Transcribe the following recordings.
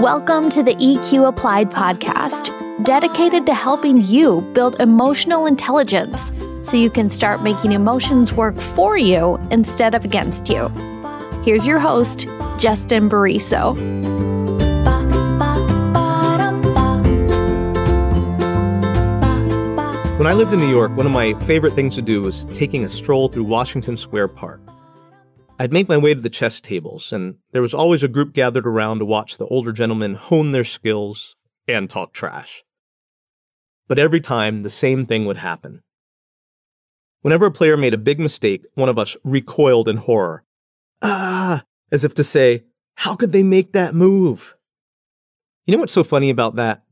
Welcome to the EQ Applied podcast, dedicated to helping you build emotional intelligence so you can start making emotions work for you instead of against you. Here's your host, Justin Bariso. When I lived in New York, one of my favorite things to do was taking a stroll through Washington Square Park. I'd make my way to the chess tables, and there was always a group gathered around to watch the older gentlemen hone their skills and talk trash. But every time, the same thing would happen. Whenever a player made a big mistake, one of us recoiled in horror. Ah! As if to say, how could they make that move? You know what's so funny about that?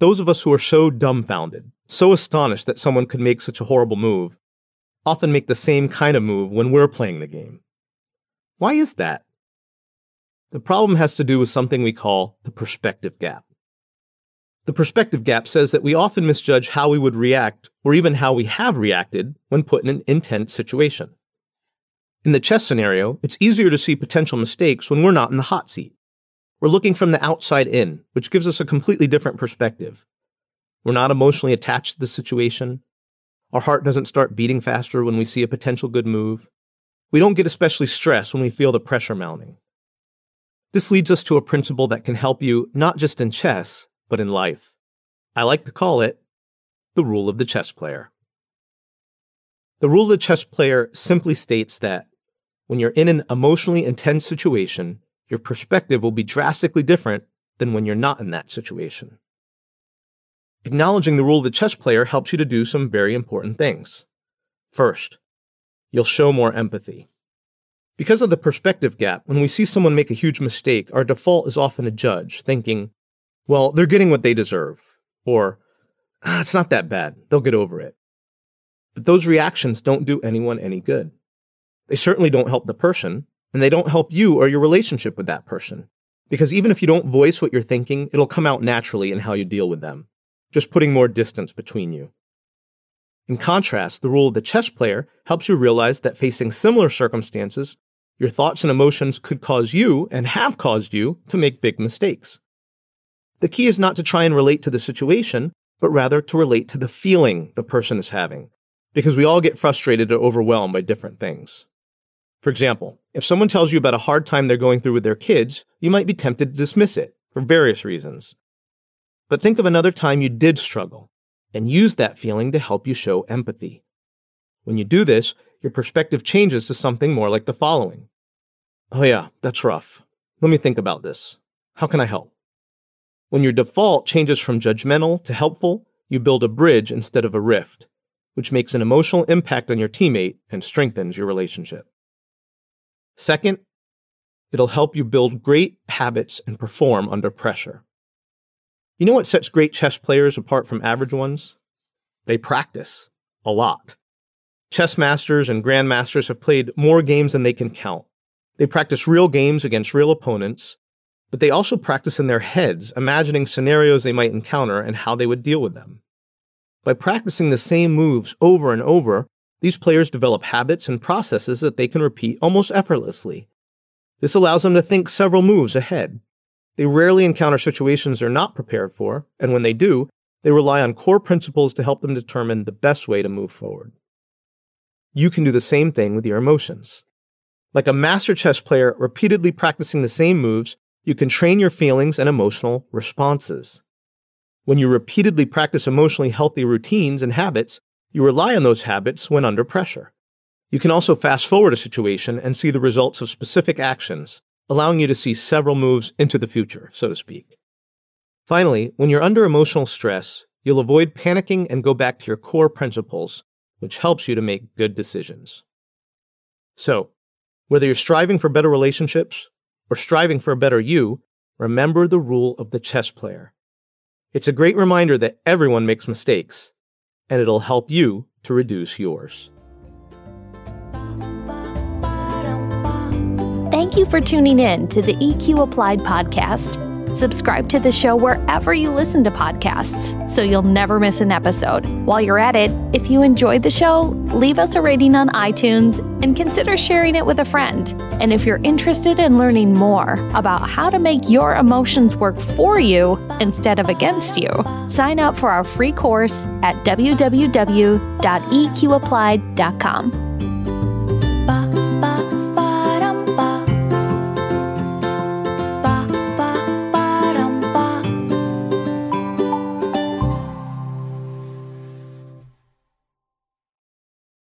Those of us who are so dumbfounded, so astonished that someone could make such a horrible move, often make the same kind of move when we're playing the game. Why is that? The problem has to do with something we call the perspective gap. The perspective gap says that we often misjudge how we would react, or even how we have reacted, when put in an intense situation. In the chess scenario, it's easier to see potential mistakes when we're not in the hot seat. We're looking from the outside in, which gives us a completely different perspective. We're not emotionally attached to the situation. Our heart doesn't start beating faster when we see a potential good move. We don't get especially stressed when we feel the pressure mounting. This leads us to a principle that can help you not just in chess, but in life. I like to call it the rule of the chess player. The rule of the chess player simply states that when you're in an emotionally intense situation, your perspective will be drastically different than when you're not in that situation. Acknowledging the rule of the chess player helps you to do some very important things. First, you'll show more empathy. Because of the perspective gap, when we see someone make a huge mistake, our default is often to judge, thinking, well, they're getting what they deserve, or ah, it's not that bad, they'll get over it. But those reactions don't do anyone any good. They certainly don't help the person, and they don't help you or your relationship with that person. Because even if you don't voice what you're thinking, it'll come out naturally in how you deal with them just putting more distance between you. In contrast, the rule of the chess player helps you realize that facing similar circumstances, your thoughts and emotions could cause you, and have caused you, to make big mistakes. The key is not to try and relate to the situation, but rather to relate to the feeling the person is having, because we all get frustrated or overwhelmed by different things. For example, if someone tells you about a hard time they're going through with their kids, you might be tempted to dismiss it, for various reasons. But think of another time you did struggle and use that feeling to help you show empathy. When you do this, your perspective changes to something more like the following Oh, yeah, that's rough. Let me think about this. How can I help? When your default changes from judgmental to helpful, you build a bridge instead of a rift, which makes an emotional impact on your teammate and strengthens your relationship. Second, it'll help you build great habits and perform under pressure. You know what sets great chess players apart from average ones? They practice a lot. Chess masters and grandmasters have played more games than they can count. They practice real games against real opponents, but they also practice in their heads, imagining scenarios they might encounter and how they would deal with them. By practicing the same moves over and over, these players develop habits and processes that they can repeat almost effortlessly. This allows them to think several moves ahead, they rarely encounter situations they're not prepared for, and when they do, they rely on core principles to help them determine the best way to move forward. You can do the same thing with your emotions. Like a master chess player repeatedly practicing the same moves, you can train your feelings and emotional responses. When you repeatedly practice emotionally healthy routines and habits, you rely on those habits when under pressure. You can also fast forward a situation and see the results of specific actions, allowing you to see several moves into the future, so to speak. Finally, when you're under emotional stress, you'll avoid panicking and go back to your core principles, which helps you to make good decisions. So, whether you're striving for better relationships or striving for a better you, remember the rule of the chess player. It's a great reminder that everyone makes mistakes, and it'll help you to reduce yours. Thank you for tuning in to the EQ Applied podcast. Subscribe to the show wherever you listen to podcasts so you'll never miss an episode. While you're at it, if you enjoyed the show, leave us a rating on iTunes and consider sharing it with a friend. And if you're interested in learning more about how to make your emotions work for you instead of against you, sign up for our free course at www.eqapplied.com.